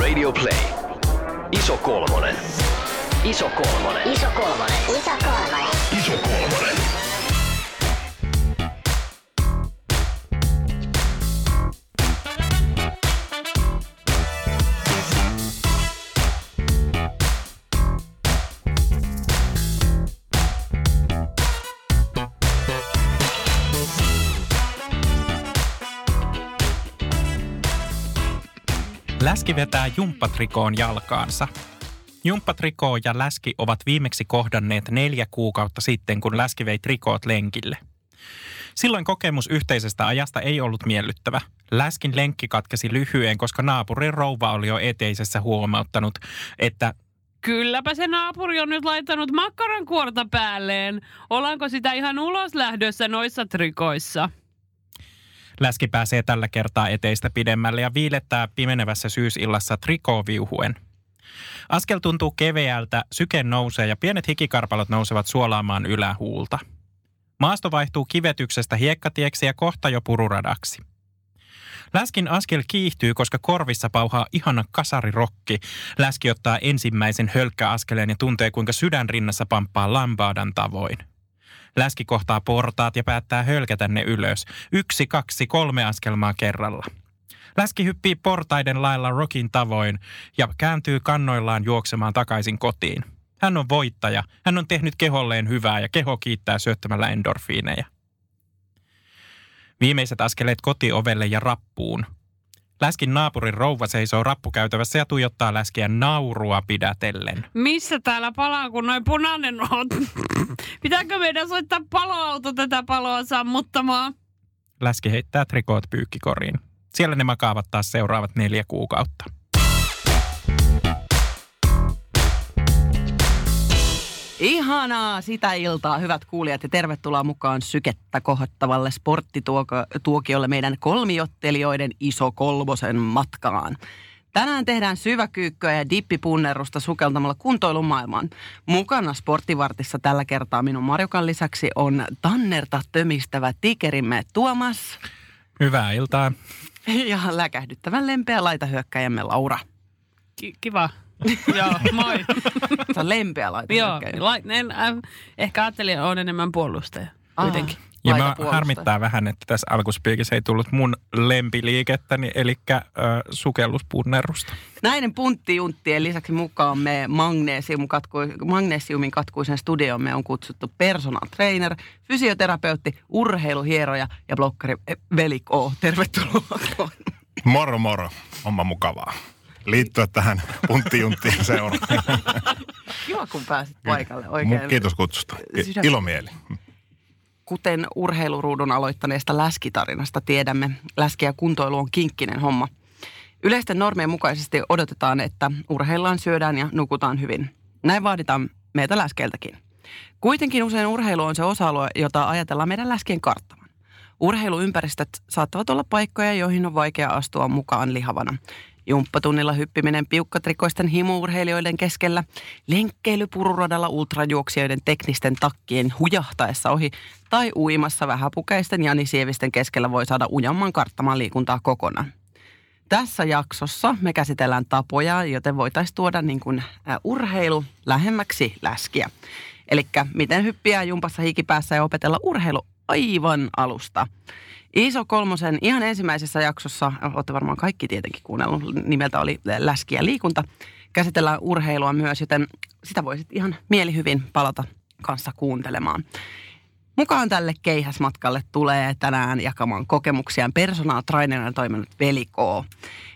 Radio Play. Iso kolmonen. Iso kolmonen. Iso kolmonen. Iso kolmonen. Iso kolmonen. Läski vetää jumppatrikoon jalkaansa. Jumppatrikoo ja läski ovat viimeksi kohdanneet neljä kuukautta sitten, kun läski vei trikoot lenkille. Silloin kokemus yhteisestä ajasta ei ollut miellyttävä. Läskin lenkki katkesi lyhyen, koska naapurin rouva oli jo eteisessä huomauttanut, että Kylläpä se naapuri on nyt laittanut makkaran kuorta päälleen. Ollaanko sitä ihan ulos lähdössä noissa trikoissa? Läski pääsee tällä kertaa eteistä pidemmälle ja viilettää pimenevässä syysillassa trikooviuhuen. Askel tuntuu keveältä, syke nousee ja pienet hikikarpalot nousevat suolaamaan ylähuulta. Maasto vaihtuu kivetyksestä hiekkatieksi ja kohta jo pururadaksi. Läskin askel kiihtyy, koska korvissa pauhaa ihana kasarirokki. Läski ottaa ensimmäisen hölkkäaskeleen ja tuntee, kuinka sydän rinnassa pamppaa lambaadan tavoin. Läski kohtaa portaat ja päättää hölkätä ne ylös. Yksi, kaksi, kolme askelmaa kerralla. Läski hyppii portaiden lailla rokin tavoin ja kääntyy kannoillaan juoksemaan takaisin kotiin. Hän on voittaja. Hän on tehnyt keholleen hyvää ja keho kiittää syöttämällä endorfiineja. Viimeiset askeleet kotiovelle ja rappuun. Läskin naapurin rouva seisoo rappukäytävässä ja tuijottaa läskiä naurua pidätellen. Missä täällä palaa, kun noin punainen on? Pitääkö meidän soittaa paloauto tätä paloa sammuttamaan? Läski heittää trikoot pyykkikoriin. Siellä ne makaavat taas seuraavat neljä kuukautta. Ihanaa sitä iltaa, hyvät kuulijat, ja tervetuloa mukaan sykettä kohottavalle sporttituokiolle meidän kolmiottelijoiden iso kolmosen matkaan. Tänään tehdään syväkyykköä ja dippipunnerusta sukeltamalla kuntoilun maailmaan. Mukana sporttivartissa tällä kertaa minun Marjokan lisäksi on Tannerta tömistävä tikerimme Tuomas Hyvää iltaa. ja läkähdyttävän lempeä laitahyökkäjämme Laura. Ki- kiva. Joo, moi. Se on lempeä Joo, laitahyökkäjä. la, en, äh, ehkä ajattelin, että on enemmän puolustaja kuitenkin. Ja mä harmittaa vähän, että tässä alkuspiikissä ei tullut mun lempiliikettäni, eli äh, sukelluspunnerusta. Näiden punttijunttien lisäksi mukaan me magnesium katku, magnesiumin katkuisen studiomme on kutsuttu personal trainer, fysioterapeutti, urheiluhieroja ja blokkari eh, Veli K. Tervetuloa. Moro moro, onpa mukavaa. Liittyä tähän punttijunttiin seuraan. Kiva, kun pääsit paikalle oikein. Kiitos kutsusta. Ilomieli. Kuten urheiluruudun aloittaneesta läskitarinasta tiedämme, läski ja kuntoilu on kinkkinen homma. Yleisten normien mukaisesti odotetaan, että urheillaan, syödään ja nukutaan hyvin. Näin vaaditaan meitä läskeiltäkin. Kuitenkin usein urheilu on se osa-alue, jota ajatellaan meidän läskien karttavan. Urheiluympäristöt saattavat olla paikkoja, joihin on vaikea astua mukaan lihavana. Jumppatunnilla hyppiminen piukkatrikoisten himuurheilijoiden keskellä, lenkkeily pururadalla ultrajuoksijoiden teknisten takkien hujahtaessa ohi tai uimassa vähäpukeisten janisievisten keskellä voi saada ujamman karttamaan liikuntaa kokonaan. Tässä jaksossa me käsitellään tapoja, joten voitaisiin tuoda niin kuin, urheilu lähemmäksi läskiä. Eli miten hyppiä jumpassa hikipäässä ja opetella urheilu aivan alusta. Iso kolmosen ihan ensimmäisessä jaksossa, olette varmaan kaikki tietenkin kuunnellut, nimeltä oli Läski ja liikunta. Käsitellään urheilua myös, joten sitä voisit ihan mielihyvin palata kanssa kuuntelemaan. Mukaan tälle keihäsmatkalle tulee tänään jakamaan kokemuksiaan personal trainerina toiminut Veli K.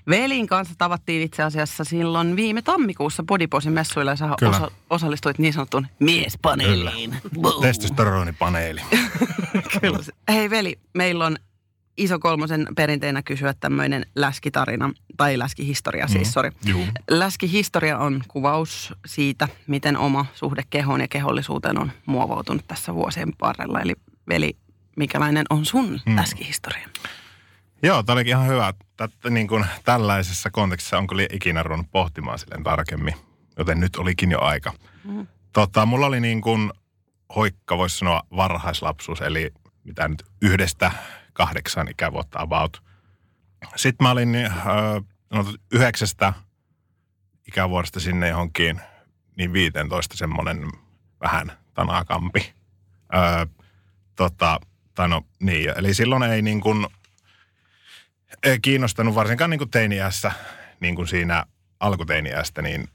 Velin kanssa tavattiin itse asiassa silloin viime tammikuussa Bodyposin messuilla ja sä Kyllä. osa, osallistuit niin sanottuun miespaneeliin. Testosteronipaneeli. Kyllä. Hei Veli, meillä on iso kolmosen perinteinä kysyä tämmöinen läskitarina, tai läskihistoria siis, Mhm. sori. Läskihistoria on kuvaus siitä, miten oma suhde kehoon ja kehollisuuteen on muovautunut tässä vuosien varrella. Eli Veli, mikälainen on sun Mm. läskihistoria? Joo, tämä olikin ihan hyvä. Tätä, niin kuin, tällaisessa kontekstissa onko li- ikinä ruvennut pohtimaan silleen tarkemmin, joten nyt olikin jo aika. Mm. Tota, mulla oli niin kuin hoikka, voisi sanoa varhaislapsuus, eli mitä nyt yhdestä kahdeksan ikävuotta about. Sitten mä olin äh, no, yhdeksästä ikävuodesta sinne johonkin niin 15 semmoinen vähän tanakampi. Öö, tota, tai no niin, eli silloin ei niin kuin, ei kiinnostanut varsinkaan niin kuin teiniässä, niin kuin siinä alkuteiniästä, niin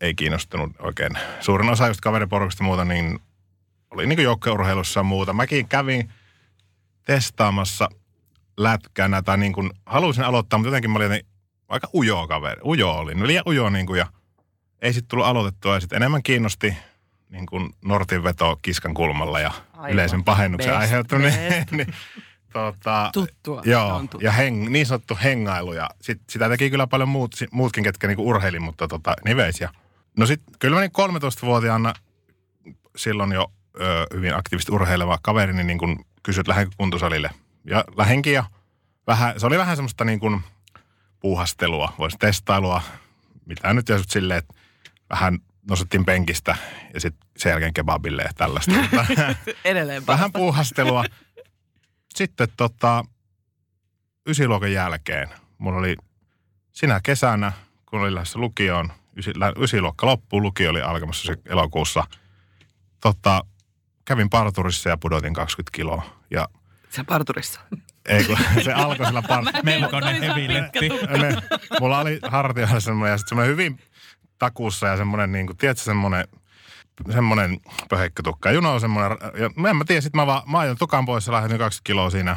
ei kiinnostunut oikein. Suurin osa just kaveriporukasta muuta, niin oli niin kuin joukkueurheilussa ja muuta. Mäkin kävin testaamassa lätkänä tai niin kuin halusin aloittaa, mutta jotenkin mä olin jotenkin aika ujo kaveri. Ujo oli, no liian ujo niin kuin ja ei sitten tullut aloitettua ja sitten enemmän kiinnosti niin kuin nortin veto kiskan kulmalla ja Aivan. yleisen pahennuksen Best, aiheuttaminen. best. niin, tota, Tuttua. Joo, on tuttua. ja heng, niin sanottu hengailu. Ja sit, sitä teki kyllä paljon muut, muutkin, ketkä niinku urheili, mutta tota, niveis. Ja, no sit kyllä mä niin 13-vuotiaana silloin jo ö, hyvin aktiivisesti urheileva kaverini niin kun kysyi, että lähdenkö kuntosalille. Ja lähenkin ja vähän, se oli vähän semmoista niin kuin puuhastelua, voisi testailua, mitä nyt jos silleen, että vähän nostettiin penkistä ja sitten sen jälkeen kebabille ja tällaista. Edelleen vähän puuhastelua. Sitten tota, ysiluokan jälkeen, mulla oli sinä kesänä, kun oli lähdössä lukioon, ysi, ysiluokka loppuu, lukio oli alkamassa se elokuussa. Tota, kävin parturissa ja pudotin 20 kiloa. Ja Se parturissa. ei kun se alkoi sillä par... Melkoinen Toisaalta heviletti. pitkä tukka. ne, mulla oli hartioilla semmoinen ja sitten semmoinen hyvin takussa ja semmoinen, niin kuin, tiedätkö, semmoinen semmoinen pöheikkötukka. Juno on semmoinen, ja mä en mä tiedä, sit mä vaan, mä ajoin tukan pois ja lähdin 20 kiloa siinä.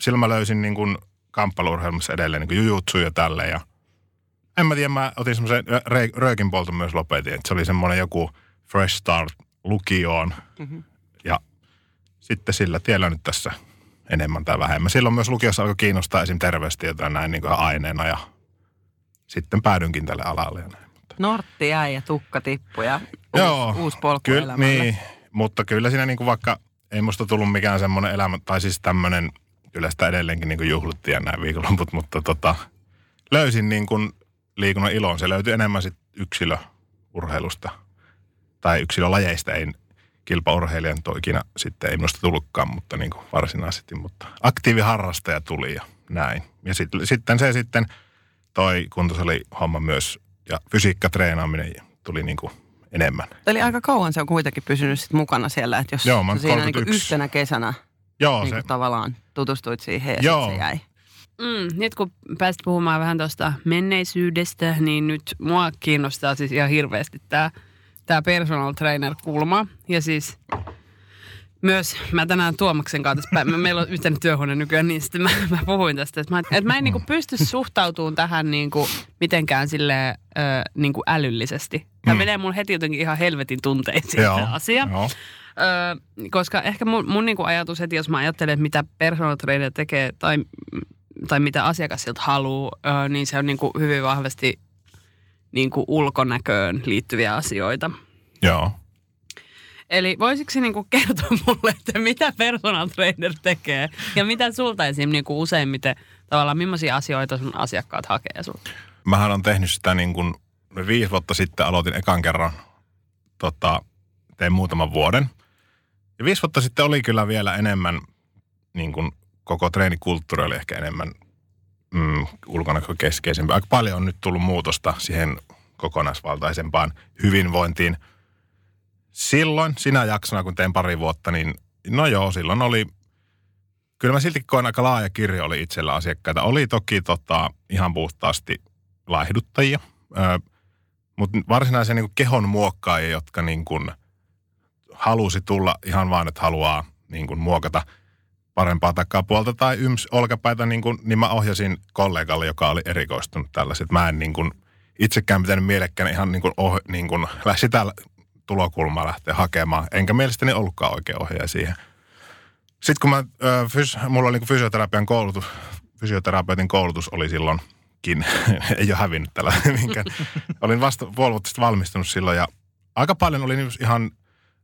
Silloin mä löysin niin kuin kamppailurheilmassa edelleen niin kuin jujutsu ja tälleen ja en mä tiedä, mä otin semmoisen röökin polton myös lopetin. että se oli semmoinen joku fresh start lukioon. Mhm. Sitten sillä tiellä nyt tässä enemmän tai vähemmän. Silloin myös lukiossa alkoi kiinnostaa esim. terveystietoa näin niin kuin aineena ja sitten päädynkin tälle alalle. Ja näin. Nortti jäi ja tukka tippui ja Joo, uusi, uusi polku Kyllä, elämälle. niin, mutta kyllä siinä niin kuin vaikka ei musta tullut mikään semmoinen elämä, tai siis tämmöinen, kyllä sitä edelleenkin niin kuin juhlittiin ja näin viikonloput, mutta tota, löysin niin kuin liikunnan ilon. Se löytyi enemmän sit yksilöurheilusta tai yksilölajeista. Ei kilpaurheilijan toi ikinä sitten ei minusta tullutkaan, mutta niin kuin varsinaisesti. Mutta aktiiviharrastaja tuli ja näin. Ja sit, sitten se sitten toi kuntosali homma myös ja fysiikkatreenaaminen tuli niin kuin enemmän. Eli aika kauan se on kuitenkin pysynyt sit mukana siellä, että jos Joo, mä siinä niin 31. yhtenä kesänä Joo, niin se, kuin tavallaan tutustuit siihen ja Joo. se jäi. Mm, nyt kun pääsit puhumaan vähän tuosta menneisyydestä, niin nyt mua kiinnostaa siis ihan hirveästi tämä tää personal trainer-kulma. Ja siis myös mä tänään Tuomaksen kanssa, tässä meillä on yhteinen työhuone nykyään, niin sitten mä, mä puhuin tästä, että mä, että mä en niinku pysty suhtautumaan tähän niinku mitenkään sille ö, niinku älyllisesti. Tämä Mm. menee mun heti jotenkin ihan helvetin tunteisiin joo, tämä asia. Joo. Öö, koska ehkä mun, mun niinku ajatus heti, jos mä ajattelen, että mitä personal trainer tekee tai, tai mitä asiakas siltä haluaa, öö, niin se on niinku hyvin vahvasti niinku ulkonäköön liittyviä asioita. Joo. Eli voisitko sä niinku kertoa mulle, että mitä personal trainer tekee ja mitä sulta esim. Niinku useimmiten tavallaan millaisia asioita sun asiakkaat hakee sulta? Mähän on tehnyt sitä niin kuin viisi vuotta sitten aloitin ekan kerran, tota, tein muutaman vuoden. Ja viisi vuotta sitten oli kyllä vielä enemmän, niin kuin koko treenikulttuuri oli ehkä enemmän mm, ulkonäkökeskeisempi. Aika paljon on nyt tullut muutosta siihen kokonaisvaltaisempaan hyvinvointiin. Silloin, sinä jaksona, kun tein pari vuotta, niin no joo, silloin oli, kyllä mä silti koin aika laaja kirjo oli itsellä asiakkaita. Oli toki tota, ihan puhtaasti laihduttajia, mutta varsinaisia niin kehon muokkaajia, jotka niin kuin halusi tulla ihan vaan, että haluaa niin kuin muokata parempaa takapuolta tai yms olkapäitä, niin, kuin, niin mä ohjasin kollegalle, joka oli erikoistunut tällaiset. Mä en niin kuin itsekään pitänyt mielekkään ihan niin kuin, oh, niin kuin sitä tulokulmaa lähteä hakemaan. Enkä mielestäni ollutkaan oikea ohjaaja siihen. Sitten kun mä, ö, fys, mulla oli niin fysioterapian koulutus, fysioterapeutin koulutus oli silloinkin, ei ole hävinnyt tällä minkään. Olin vasta puoli valmistunut silloin ja aika paljon oli ihan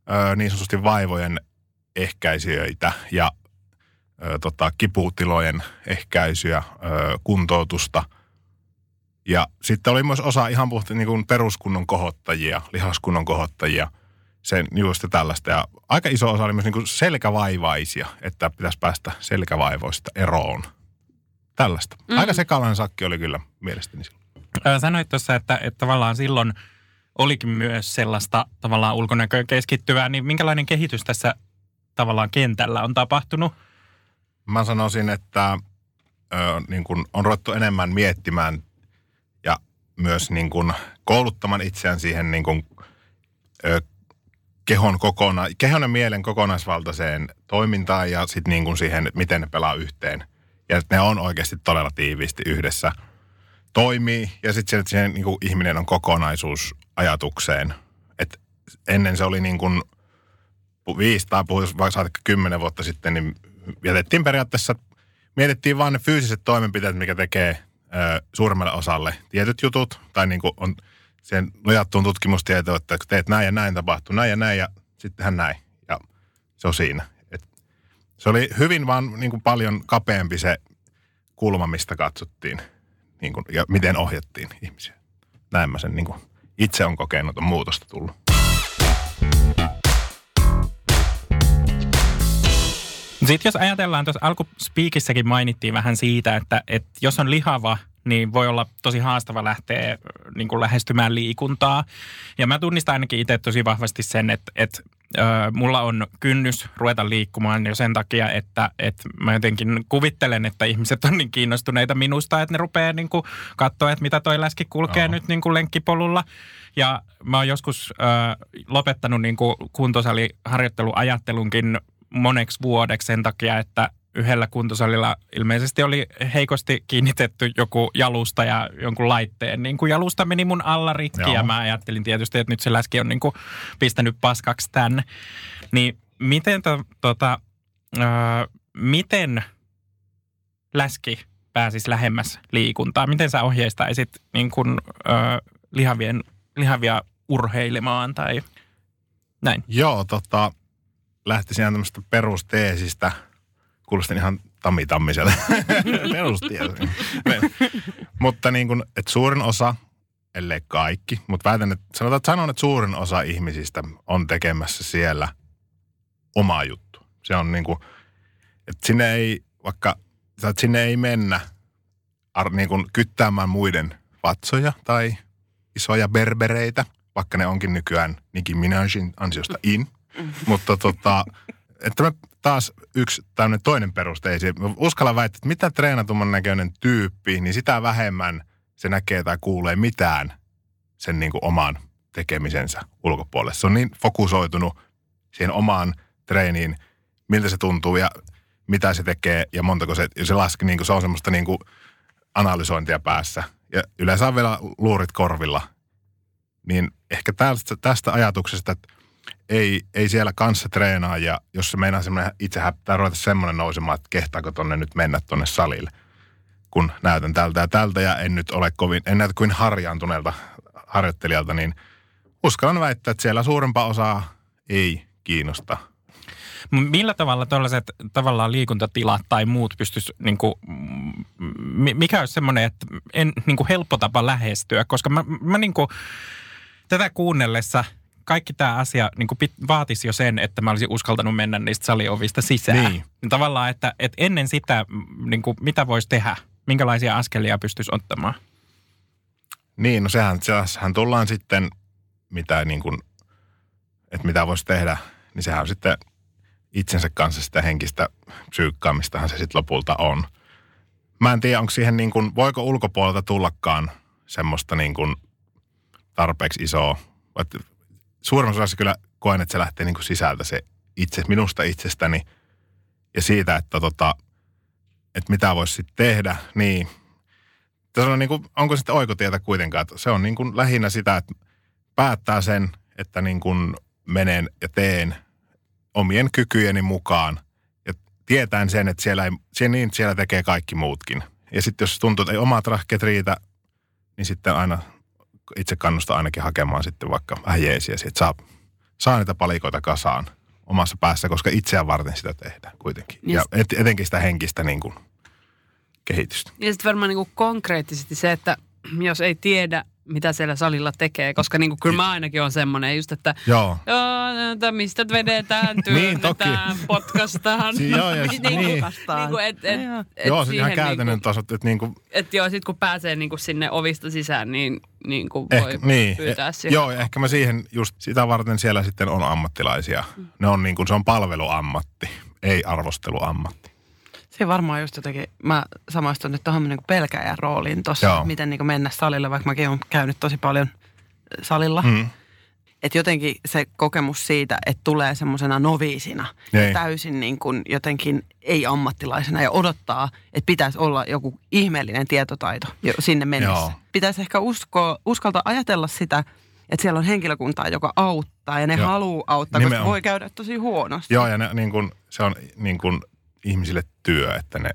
ö, niin sanotusti vaivojen ehkäisijöitä ja ö, tota, kiputilojen ehkäisyä, ö, kuntoutusta. Ja sitten oli myös osa ihan puhtaan niin kuin peruskunnon kohottajia, lihaskunnon kohottajia, sen just tällaista. Ja aika iso osa oli myös niin kuin selkävaivaisia, että pitäisi päästä selkävaivoista eroon. Tällaista. Mm. Aika sekalainen sakki oli kyllä mielestäni silloin. Sanoit tuossa, että, että tavallaan silloin olikin myös sellaista tavallaan ulkonäköön keskittyvää, niin minkälainen kehitys tässä tavallaan kentällä on tapahtunut? Mä sanoisin, että ö, niin kun on ruvettu enemmän miettimään ja myös niin kun kouluttamaan itseään siihen niin kun, ö, kehon, kokona, kehon ja mielen kokonaisvaltaiseen toimintaan ja sitten niin kun siihen, että miten ne pelaa yhteen. Ja ne on oikeasti todella tiiviisti yhdessä toimii ja sitten siihen niin kun ihminen on kokonaisuus ajatukseen. Et ennen se oli niin kuin viisi tai puhuisi vaikka kymmenen vuotta sitten, niin jätettiin periaatteessa, mietittiin vaan ne fyysiset toimenpiteet, mikä tekee ö, suuremmalle osalle tietyt jutut, tai niin kuin on sen nojattuun tutkimustietoon, että kun teet näin ja näin, tapahtuu näin ja näin, ja sittenhän näin. Ja se on siinä. Et se oli hyvin vaan niin kuin paljon kapeampi se kulma, mistä katsottiin niin kuin, ja miten ohjattiin ihmisiä. Näin mä sen niin kuin, itse on kokenut, on muutosta tullut. Sitten jos ajatellaan, tuossa alkuspiikissäkin mainittiin vähän siitä, että, että jos on lihava, niin voi olla tosi haastava lähteä niin kuin lähestymään liikuntaa. Ja mä tunnistan ainakin itse tosi vahvasti sen, että, että ö, mulla on kynnys ruveta liikkumaan jo sen takia, että, että mä jotenkin kuvittelen, että ihmiset on niin kiinnostuneita minusta, että ne rupeaa niin kuin katsoa, että mitä toi läski kulkee Joo. nyt niin kuin lenkkipolulla. Ja mä oon joskus ö, lopettanut niin kuin kuntosaliharjoitteluajattelunkin moneksi vuodeksi sen takia, että yhdellä kuntosalilla ilmeisesti oli heikosti kiinnitetty joku jalusta ja jonkun laitteen. Niin kuin jalusta meni mun alla rikki Joo. ja mä ajattelin tietysti, että nyt se läski on niin kuin pistänyt paskaksi tänne. Niin miten, to, tota, ö, miten läski pääsisi lähemmäs liikuntaa? Miten sä ohjeistaisit niin kuin, ö, lihavien, lihavia urheilemaan tai näin? Joo, tota, lähtisin ihan tämmöistä perusteesistä. Kuulostin ihan tammitammiselta. Perustieto. mutta niin kuin, että suurin osa, ellei kaikki, mutta väitän, että sanotaan, että sanon, että suurin osa ihmisistä on tekemässä siellä omaa juttu. Se on niin kuin, että sinne ei, vaikka että sinne ei mennä ar, niin kuin kyttäämään muiden vatsoja tai isoja berbereitä, vaikka ne onkin nykyään Nicki Minajin ansiosta in. Mutta tota, että me taas yksi tämmöinen toinen perusteisi. Mä Uskallan väittää, että mitä treenatumman näköinen tyyppi, niin sitä vähemmän se näkee tai kuulee mitään sen niin kuin oman tekemisensä ulkopuolelle. Se on niin fokusoitunut siihen omaan treeniin, miltä se tuntuu ja mitä se tekee ja montako se, se laski, niin kuin se on semmoista niin kuin analysointia päässä. Ja yleensä on vielä luurit korvilla. Niin ehkä tästä, tästä ajatuksesta, että ei, ei siellä kanssa treenaa ja jos se meinaa semmoinen itse häppää ruveta semmoinen nousemaan, että kehtaako tonne nyt mennä tonne salille, kun näytän tältä ja tältä ja en nyt ole kovin, en näytä kuin harjaantuneelta harjoittelijalta, niin uskallan väittää, että siellä suurempaa osaa ei kiinnosta. Millä tavalla tällaiset tavallaan liikuntatilat tai muut pystyisi, niin kuin, mikä olisi semmoinen, että en, niin kuin helppo tapa lähestyä, koska mä, mä niin kuin, tätä kuunnellessa kaikki tämä asia niin kuin pit, vaatisi jo sen, että mä olisin uskaltanut mennä niistä saliovista sisään. Niin. Tavallaan, että, että ennen sitä, niin kuin, mitä voisi tehdä, minkälaisia askelia pystyisi ottamaan. Niin, no sehän, sehän tullaan sitten, mitä niin kuin, että mitä voisi tehdä, niin sehän on sitten itsensä kanssa sitä henkistä psyykkaamistahan se sitten lopulta on. Mä en tiedä, onko siihen niin kuin, voiko ulkopuolelta tullakaan semmoista niin kuin tarpeeksi isoa. Että Suurimmassa osassa kyllä koen, että se lähtee niin kuin sisältä se itse, minusta itsestäni ja siitä, että, tota, että mitä voisi sitten tehdä, niin tässä on niin kuin, onko sitten oikotietä kuitenkaan, että se on niin kuin lähinnä sitä, että päättää sen, että niin kuin menen ja teen omien kykyjeni mukaan ja tietäen sen, että siellä, ei, siellä, niin siellä tekee kaikki muutkin. Ja sitten jos tuntuu, että ei omat rahkeet riitä, niin sitten aina itse kannustan ainakin hakemaan sitten vaikka vähän jeesiä, että saa, saa niitä palikoita kasaan omassa päässä, koska itseään varten sitä tehdään kuitenkin. Niin Ja sit- et, etenkin sitä henkistä niin kuin, kehitystä. Ja sitten varmaan niinku konkreettisesti se, että jos ei tiedä, mitä siellä salilla tekee, koska niin kuin, kyllä mä ainakin on semmoinen just, että Joo. joo, että mistä vedetään, Niin, työnnetään, potkastaan. Si- joo, ja- niin, niin, niin. niin kuin, et, et, et Joo, se ihan siihen käytännön Niinku, tasot, että niinku, että joo, sit kun pääsee niinku sinne ovista sisään, niin, niin kuin voi ehkä, niin, pyytää eh, siihen. Joo, ehkä mä siihen just sitä varten siellä sitten on ammattilaisia. Ne on niin kuin, se on palveluammatti, ei arvosteluammatti. Se varmaan just jotenkin, mä samaistun nyt tuohon niin pelkäjän rooliin tuossa, miten niin mennä salille, vaikka mäkin olen käynyt tosi paljon salilla. Mm. Että jotenkin se kokemus siitä, että tulee semmoisena noviisina, Ei. ja täysin niin kuin jotenkin ei-ammattilaisena ja odottaa, että pitäisi olla joku ihmeellinen tietotaito jo sinne mennessä. Joo. Pitäisi ehkä uskoa, uskaltaa ajatella sitä, että siellä on henkilökuntaa, joka auttaa ja ne Joo. haluaa auttaa, Nimenomaan. koska voi käydä tosi huonosti. Joo, ja ne, niin kuin, se on niin kuin ihmisille työ, että ne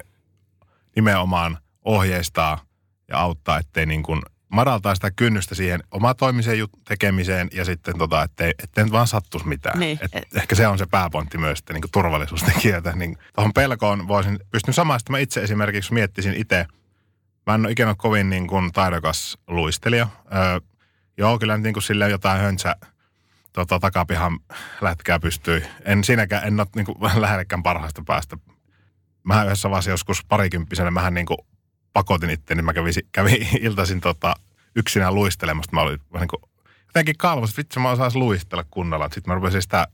nimenomaan ohjeistaa ja auttaa, ettei niin kuin madaltaa sitä kynnystä siihen omatoimiseen jut- tekemiseen ja sitten tota, ettei, ettei nyt vaan sattuisi mitään. Niin, Et et- Ehkä se on se pääpointti myös, että niin kuin turvallisuustekijöitä. Niin tuohon pelkoon voisin, pystyn samaistamaan itse esimerkiksi, miettisin itse, mä en ole ikinä kovin niin kuin taidokas luistelija. Öö, joo, kyllä niin kuin silleen jotain höntsä tota, takapihan lätkää pystyi. En siinäkään, en ole niin kuin, lähellekään parhaasta päästä. Mä yhdessä vaiheessa joskus parikymppisenä, mähän niin kuin pakotin itteni, mä kävin, kävin iltaisin tota, yksinään luistelemassa. Mä olin niin kuin, jotenkin kalvos, että vitsi mä osaisin luistella kunnolla. Sitten mä rupesin sitä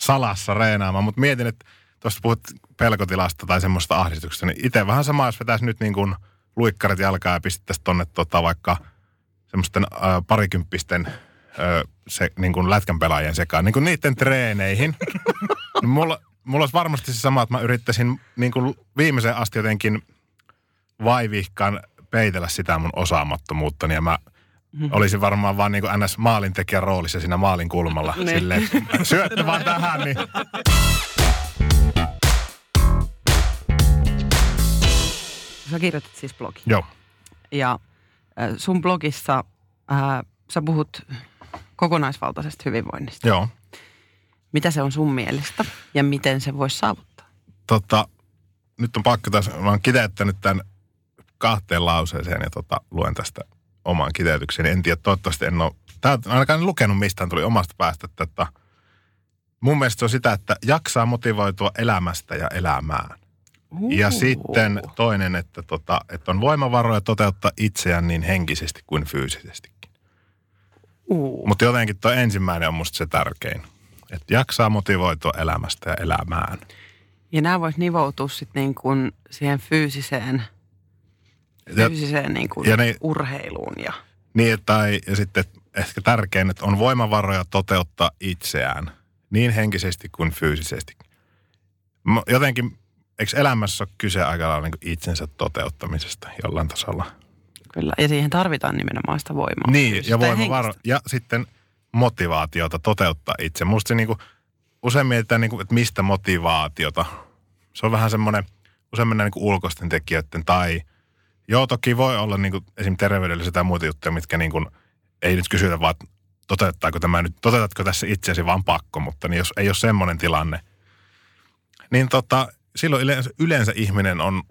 salassa reenaamaan, mutta mietin, että tuosta puhut pelkotilasta tai semmoista ahdistuksesta, niin itse vähän sama, jos vetäisi nyt niin kuin luikkarit jalkaa ja pistettäisiin tonne tota vaikka semmoisten äh, parikymppisten äh, se, niin kuin lätkän pelaajien sekaan, niin kuin niiden treeneihin. niin mulla, mulla olisi varmasti se sama, että mä yrittäisin niin kuin viimeiseen asti jotenkin vaivihkaan peitellä sitä mun osaamattomuutta, ja mä olisin varmaan vaan niin kuin ns. maalintekijän roolissa siinä maalin kulmalla. Niin. Silleen, syötte vaan tähän, niin Sä kirjoitit siis blogi. joo. Ja sun blogissa äh, sä puhut kokonaisvaltaisesta hyvinvoinnista. Joo. Mitä se on sun mielestä ja miten se voisi saavuttaa? Tota, nyt on pakko tässä, mä oon kiteyttänyt tämän kahteen lauseeseen ja tota, luen tästä oman kiteytykseni. En tiedä, toivottavasti en ole, tää, ainakaan en lukenut mistään, tuli omasta päästä, että, että mun mielestä se on sitä, että jaksaa motivoitua elämästä ja elämään. Ja sitten toinen, että, tota, että on voimavaroja toteuttaa itseään niin henkisesti kuin fyysisestikin. Mutta jotenkin tuo ensimmäinen on musta se tärkein. Että jaksaa motivoitua elämästä ja elämään. Ja nämä voisi nivoutua sitten niin kuin siihen fyysiseen, Ja, fyysiseen niin kuin ja ne- urheiluun. Ja, niin, tai ja sitten ehkä tärkein, että on voimavaroja toteuttaa itseään niin henkisesti kuin fyysisesti. Jotenkin, eikö elämässä ole kyse aika lailla niin itsensä toteuttamisesta jollain tasolla? kyllä. ja siihen tarvitaan nimenomaan sitä voimaa. Niin, ja voimavaro, ja sitten motivaatiota toteuttaa itse. Musta se niinku, usein mietitään, niinku, että mistä motivaatiota. Se on vähän semmoinen, usein mennään niinku ulkoisten tekijöiden tai, joo toki voi olla niinku, esimerkiksi terveydellisiä tai muita juttuja, mitkä niinku, ei nyt kysytä vaan, toteuttaako tämä nyt, toteutatko tässä itseäsi vaan pakko, mutta niin jos ei ole semmoinen tilanne, niin tota, silloin yleensä, yleensä ihminen on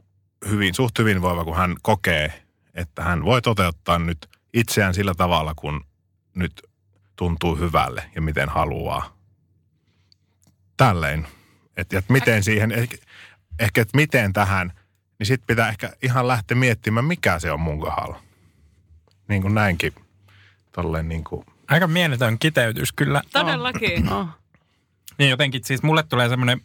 hyvin, suht hyvinvoiva, kun hän kokee, että hän voi toteuttaa nyt itseään sillä tavalla, kun nyt tuntuu hyvälle ja miten haluaa. Tälleen. Että et miten siihen, ehkä, ehkä että miten tähän, niin sitten pitää ehkä ihan lähteä miettimään, mikä se on mun kohdalla. Niin kuin näinkin. Tolleen niin kuin, Aika mieletön kiteytys kyllä. Todellakin. Oh. Niin jotenkin siis mulle tulee semmoinen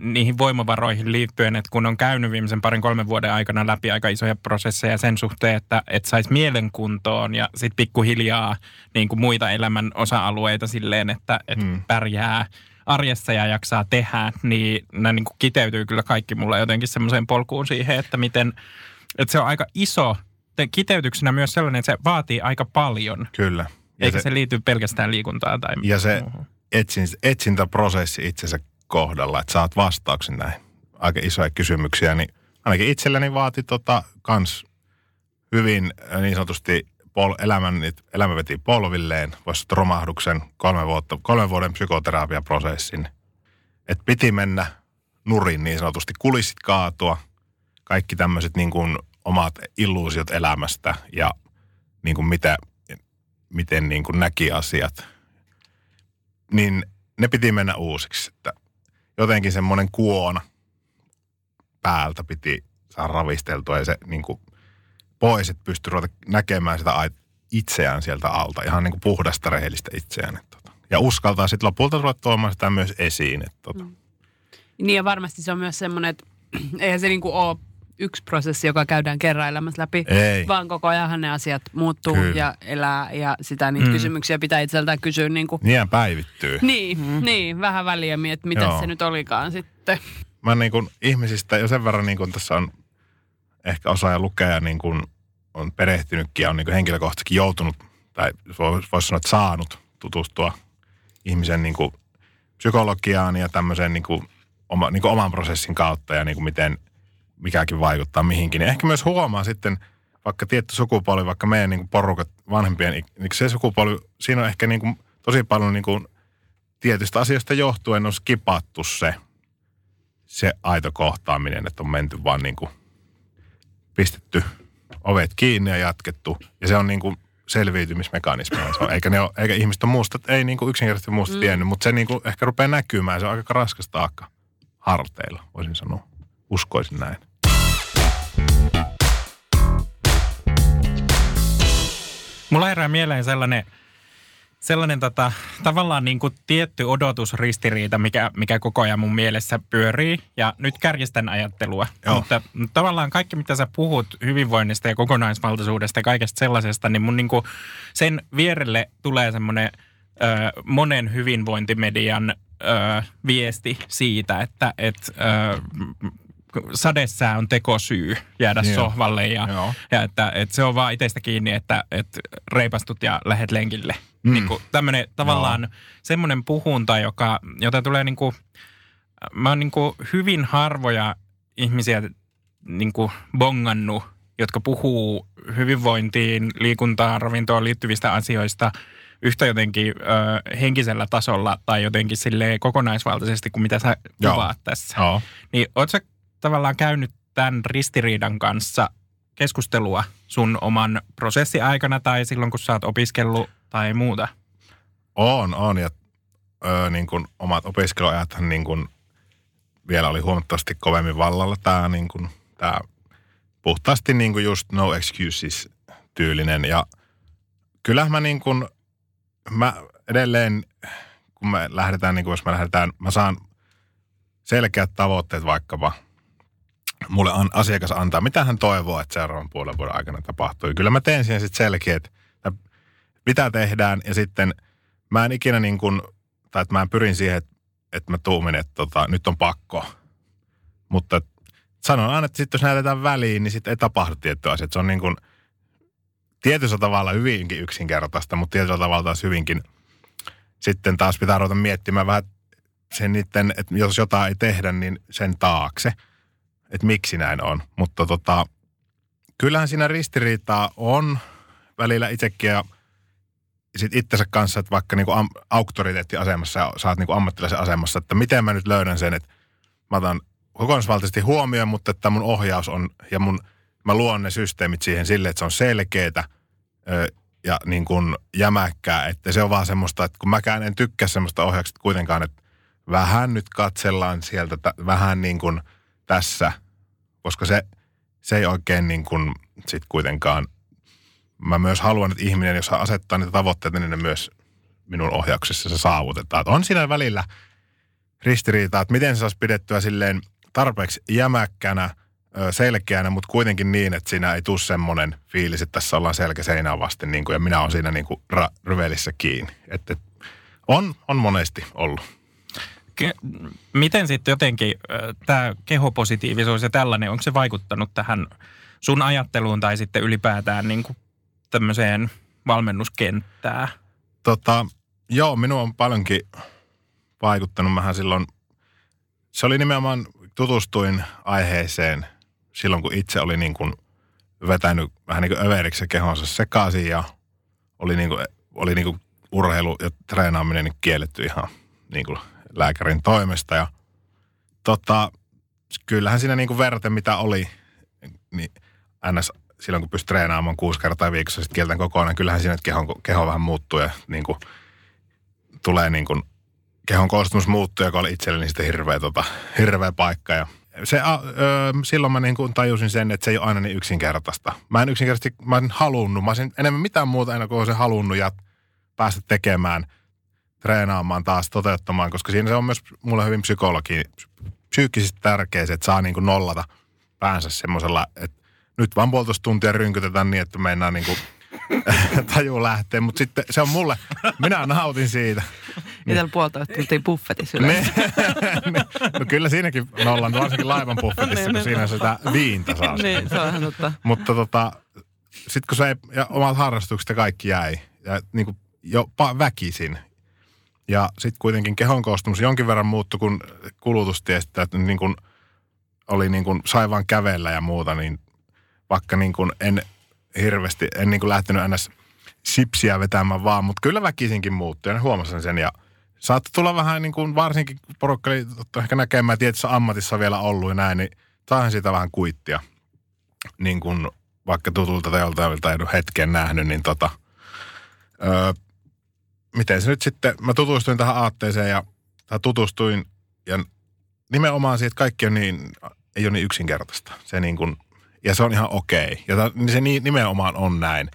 niihin voimavaroihin liittyen, että kun on käynyt viimeisen parin kolmen vuoden aikana läpi aika isoja prosesseja sen suhteen, että, että saisi mielenkuntoon ja sitten pikkuhiljaa niin kuin muita elämän osa-alueita silleen, että, että Mm. mm. pärjää arjessa ja jaksaa tehdä, niin nämä niin kuin kiteytyy kyllä kaikki mulle jotenkin semmoiseen polkuun siihen, että miten, että se on aika iso, te- kiteytyksenä myös sellainen, että se vaatii aika paljon, kyllä. Ja eikä se, se liity pelkästään liikuntaan tai ja se etsin, etsintäprosessi itsensä kohdalla, että saat vastauksen näihin aika isoja kysymyksiä, niin ainakin itselläni vaati tota kans hyvin äh, niin sanotusti pol, elämän, elämä veti polvilleen, voisi romahduksen kolme, vuotta, kolmen vuoden psykoterapiaprosessin. Että piti mennä nurin niin sanotusti, kulissit kaatua, kaikki tämmöiset niin kuin omat illuusiot elämästä ja niin kuin mitä miten niin kuin näki asiat, niin ne piti mennä uusiksi. Että jotenkin semmoinen kuona päältä piti saada ravisteltua ja se niin kuin pois, että pystyi ruveta näkemään sitä itseään sieltä alta, ihan niin kuin puhdasta rehellistä itseään. Että, tota. Ja uskaltaa sitten lopulta ruveta tuomaan sitä myös esiin. Että, tota. Niin ja varmasti se on myös semmoinen, että eihän se niinku ole yksi prosessi, joka käydään kerran elämässä läpi, Ei. vaan koko ajan ne asiat muuttuu Kyllä. ja elää ja sitä niitä Mm. kysymyksiä pitää itseltään kysyä niin kuin, Niin päivittyy. niin, mm. niin, vähän väliä, että mitä Joo. se nyt olikaan sitten. Mä niin kuin ihmisistä jo sen verran niin kuin tässä on ehkä osaaja lukea ja niin kuin on perehtynytkin ja on niin kuin henkilökohtaisesti joutunut, tai voisi vois sanoa, että saanut tutustua ihmisen niin kuin psykologiaan ja tämmöiseen niin kuin, oma, niin kuin oman prosessin kautta ja niin kuin miten mikäkin vaikuttaa mihinkin. Niin ehkä myös huomaa sitten, vaikka tietty sukupolvi, vaikka meidän niin kuin porukat vanhempien, niin se sukupolvi, siinä on ehkä niin kuin tosi paljon niin kuin tietystä asioista johtuen on skipattu se, se aito kohtaaminen, että on menty vaan niin kuin pistetty ovet kiinni ja jatkettu. Ja se on niin kuin selviytymismekanismi. Se on, eikä, ne ole, eikä ihmiset ole muusta, ei niin kuin yksinkertaisesti muusta mm. tiennyt, mutta se niin kuin ehkä rupeaa näkymään. Se on aika raskas taakka harteilla, voisin sanoa. Uskoisin näin. Mulla herää mieleen sellainen, sellainen tota, tavallaan niin kuin tietty odotusristiriita, mikä, mikä koko ajan mun mielessä pyörii. Ja nyt kärjestän ajattelua. Joo. Mutta, mutta tavallaan kaikki, mitä sä puhut hyvinvoinnista ja kokonaisvaltaisuudesta ja kaikesta sellaisesta, niin mun niin kuin sen vierelle tulee semmoinen ö, monen hyvinvointimedian ö, viesti siitä, että et, ö, sadesää on tekosyy jäädä Joo. sohvalle ja, Joo. ja että, että se on vaan itsestä kiinni, että, että reipastut ja lähet lenkille. Mm. Niin kuin tämmöinen tavallaan semmoinen puhunta, joka, jota tulee niin kuin, mä oon niin kuin hyvin harvoja ihmisiä niin kuin bongannut, jotka puhuu hyvinvointiin, liikuntaan, ravintoon liittyvistä asioista yhtä jotenkin ö, henkisellä tasolla tai jotenkin silleen kokonaisvaltaisesti kuin mitä sä Joo. kuvaat tässä. Joo. Niin oot sä tavallaan käynyt tämän ristiriidan kanssa keskustelua sun oman prosessi aikana tai silloin, kun sä oot opiskellut tai muuta? On, on. Ja ö, niin kuin omat opiskeluajathan niin kuin vielä oli huomattavasti kovemmin vallalla tämä niin kuin, tää puhtaasti niin kuin just no excuses tyylinen. Ja kyllähän mä niin kuin, mä edelleen, kun me lähdetään, niin kuin jos me lähdetään, mä saan selkeät tavoitteet vaikkapa mulle an, asiakas antaa, mitä hän toivoo, että seuraavan puolen vuoden aikana tapahtuu. Ja Kyllä mä teen siihen sitten selkeät, että mitä tehdään ja sitten mä en ikinä niin kuin, tai että mä pyrin siihen, että, että mä tuumin, että tota, nyt on pakko. Mutta sanon aina, että sitten jos näytetään väliin, niin sitten ei tapahdu tiettyä asiaa. Se on niin kuin tietyllä tavalla hyvinkin yksinkertaista, mutta tietyllä tavalla taas hyvinkin sitten taas pitää ruveta miettimään vähän sen niiden, että jos jotain ei tehdä, niin sen taakse, että miksi näin on. Mutta tota, kyllähän siinä ristiriitaa on välillä itsekin ja sit itsensä kanssa, että vaikka niinku am, auktoriteettiasemassa ja sä oot niinku ammattilaisen asemassa, että miten mä nyt löydän sen, että mä otan kokonaisvaltaisesti huomioon, mutta että mun ohjaus on ja mun, mä luon ne systeemit siihen sille, että se on selkeetä ö, ja niin kuin jämäkkää, että se on vaan semmoista, että kun mäkään en tykkää semmoista ohjauksesta kuitenkaan, että vähän nyt katsellaan sieltä, tä- vähän niin kuin tässä, koska se, se ei oikein niin kuin sit kuitenkaan, mä myös haluan, että ihminen, jos asettaa niitä tavoitteita, niin ne myös minun ohjauksessa se saavutetaan. Että on siinä välillä ristiriitaa, että miten se saisi pidettyä silleen tarpeeksi jämäkkänä, selkeänä, mutta kuitenkin niin, että siinä ei tule semmoinen fiilis, että tässä ollaan selkä seinään vasten niin kuin, ja minä olen siinä niin kuin ra- ryvelissä kiinni. Että on, on monesti ollut. Miten sitten jotenkin tämä kehopositiivisuus ja tällainen, onko se vaikuttanut tähän sun ajatteluun tai sitten ylipäätään niin kuin tämmöiseen valmennuskenttään? Tota, joo, minun on paljonkin vaikuttanut. Mähän silloin, se oli nimenomaan, tutustuin aiheeseen silloin, kun itse oli niin kuin vetänyt vähän niin kuin överiksi kehonsa sekaisin ja oli niin kuin, oli niin kuin urheilu ja treenaaminen niin kielletty ihan niin kuin lääkärin toimesta. Ja tota, kyllähän siinä niin kuin verraten mitä oli, niin ns. silloin kun pystyy treenaamaan kuusi kertaa viikossa, sitten kieltän kokonaan. Kyllähän siinä kehon, keho vähän muuttuu ja niin kuin, tulee niin kuin, kehon koostumus muuttuu, joka oli itselleni sitten hirveä, tota, hirveä paikka. Ja se, ö, silloin mä niin kuin tajusin sen, että se ei ole aina niin yksinkertaista. Mä en yksinkertaisesti, mä en halunnut, mä olisin enemmän mitään muuta enää kuin se halunnut ja päästä tekemään, treenaamaan taas, toteuttamaan, koska siinä se on myös mulle hyvin psykologi, psyykkisesti tärkeä se, että saa niin kuin nollata päänsä semmoisella, että nyt vaan puolitoista tuntia rynkytetään niin, että mennään niin kuin taju lähtee, mutta sitten se on mulle, minä nautin siitä. Itsellä puolitoista tuntia buffetissa yleensä. Ne, no kyllä siinäkin nollan, varsinkin laivan buffetissa, kun siinä sitä viintä saa. niin, se on totta. Mutta tota, sitten kun se ja omat harrastukset ja kaikki jäi, ja niin kuin jopa väkisin. Ja sitten kuitenkin kehon koostumus jonkin verran muuttui, kun kulutus tiesi, että niin kuin oli niin kuin, sai vaan kävellä ja muuta, niin vaikka niin kuin en hirveästi, en niin kuin lähtenyt ennäs sipsiä vetämään vaan, mutta kyllä väkisinkin muuttui ja huomasin sen ja saattoi tulla vähän niin kuin varsinkin porukka oli ehkä näkemään tietyssä ammatissa vielä ollut ja näin, niin saahan siitä vähän kuittia. Niin kuin vaikka tutulta tai joltain ei ole hetken nähnyt, niin tota, öö, miten se nyt sitten, mä tutustuin tähän aatteeseen ja tutustuin ja nimenomaan siitä, kaikki on niin, ei ole niin yksinkertaista. Se niin kuin, ja se on ihan okei. Ja ta, niin se niin, nimenomaan on näin.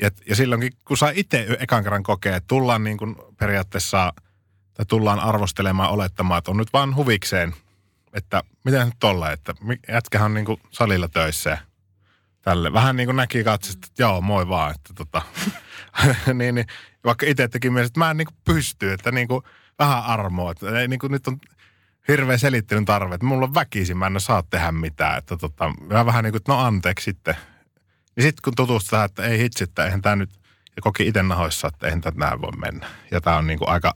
Ja, ja silloinkin, kun saa itse ekan kerran kokea, että tullaan niin kuin periaatteessa, tai tullaan arvostelemaan, olettamaan, että on nyt vaan huvikseen, että miten nyt tolla, että jätkähän on niin kuin salilla töissä tälle. Vähän niin kuin näki katsesta, että joo, moi vaan, että tota, niin, niin, vaikka itse teki myös, että mä en niin kuin pysty, että niin kuin vähän armoa, että ei, niin kuin nyt on hirveä selittelyn tarve, että mulla on väkisin, mä en saa tehdä mitään, että tota, mä vähän niin kuin, että no anteeksi sitten. Ja sitten kun tutustuu että ei hitsi, että eihän tämä nyt, ja koki itse nahoissa, että eihän tämä näin voi mennä. Ja tämä on niin kuin aika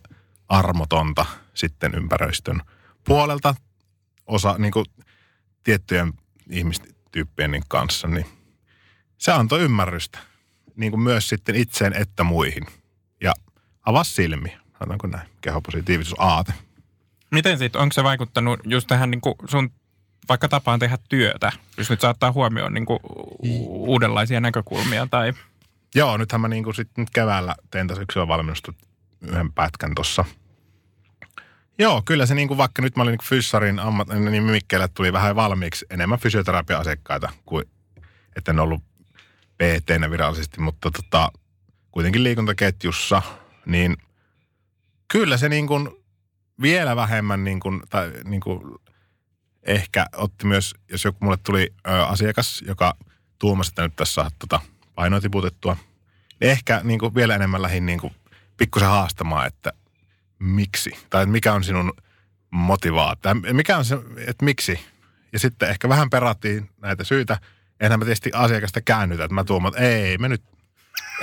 armotonta sitten ympäristön puolelta osa niin kuin tiettyjen ihmistyyppien niin kanssa, niin se antoi ymmärrystä niin kuin myös sitten itseen että muihin. Ja avasi silmiä, sanotaanko näin, kehopositiivisuus aate. Miten sitten, onko se vaikuttanut just tähän niin kuin sun vaikka tapaan tehdä työtä, jos nyt saattaa huomioon niin kuin uudenlaisia näkökulmia tai... Joo, nythän mä niin kuin sit nyt keväällä tein tässä yksilön valmennusta yhden pätkän tuossa. Joo, kyllä se niin kuin vaikka nyt mä olin niin fyssarin ammat, niin mimikkeelle tuli vähän valmiiksi enemmän fysioterapia-asiakkaita kuin että en ollut pt virallisesti, mutta tota, kuitenkin liikuntaketjussa, niin kyllä se niin kuin vielä vähemmän niin kuin, tai niin kuin ehkä otti myös, jos joku mulle tuli ö, asiakas, joka tuumasi, että nyt tässä saa tota painoa tiputettua, niin ehkä niin kuin vielä enemmän lähin niin pikkusen haastamaan, että miksi, tai mikä on sinun motivaatio, mikä on se, että miksi. Ja sitten ehkä vähän perattiin näitä syitä. Enhän mä tietysti asiakasta käännytä, että mä tuomaan, että ei me nyt,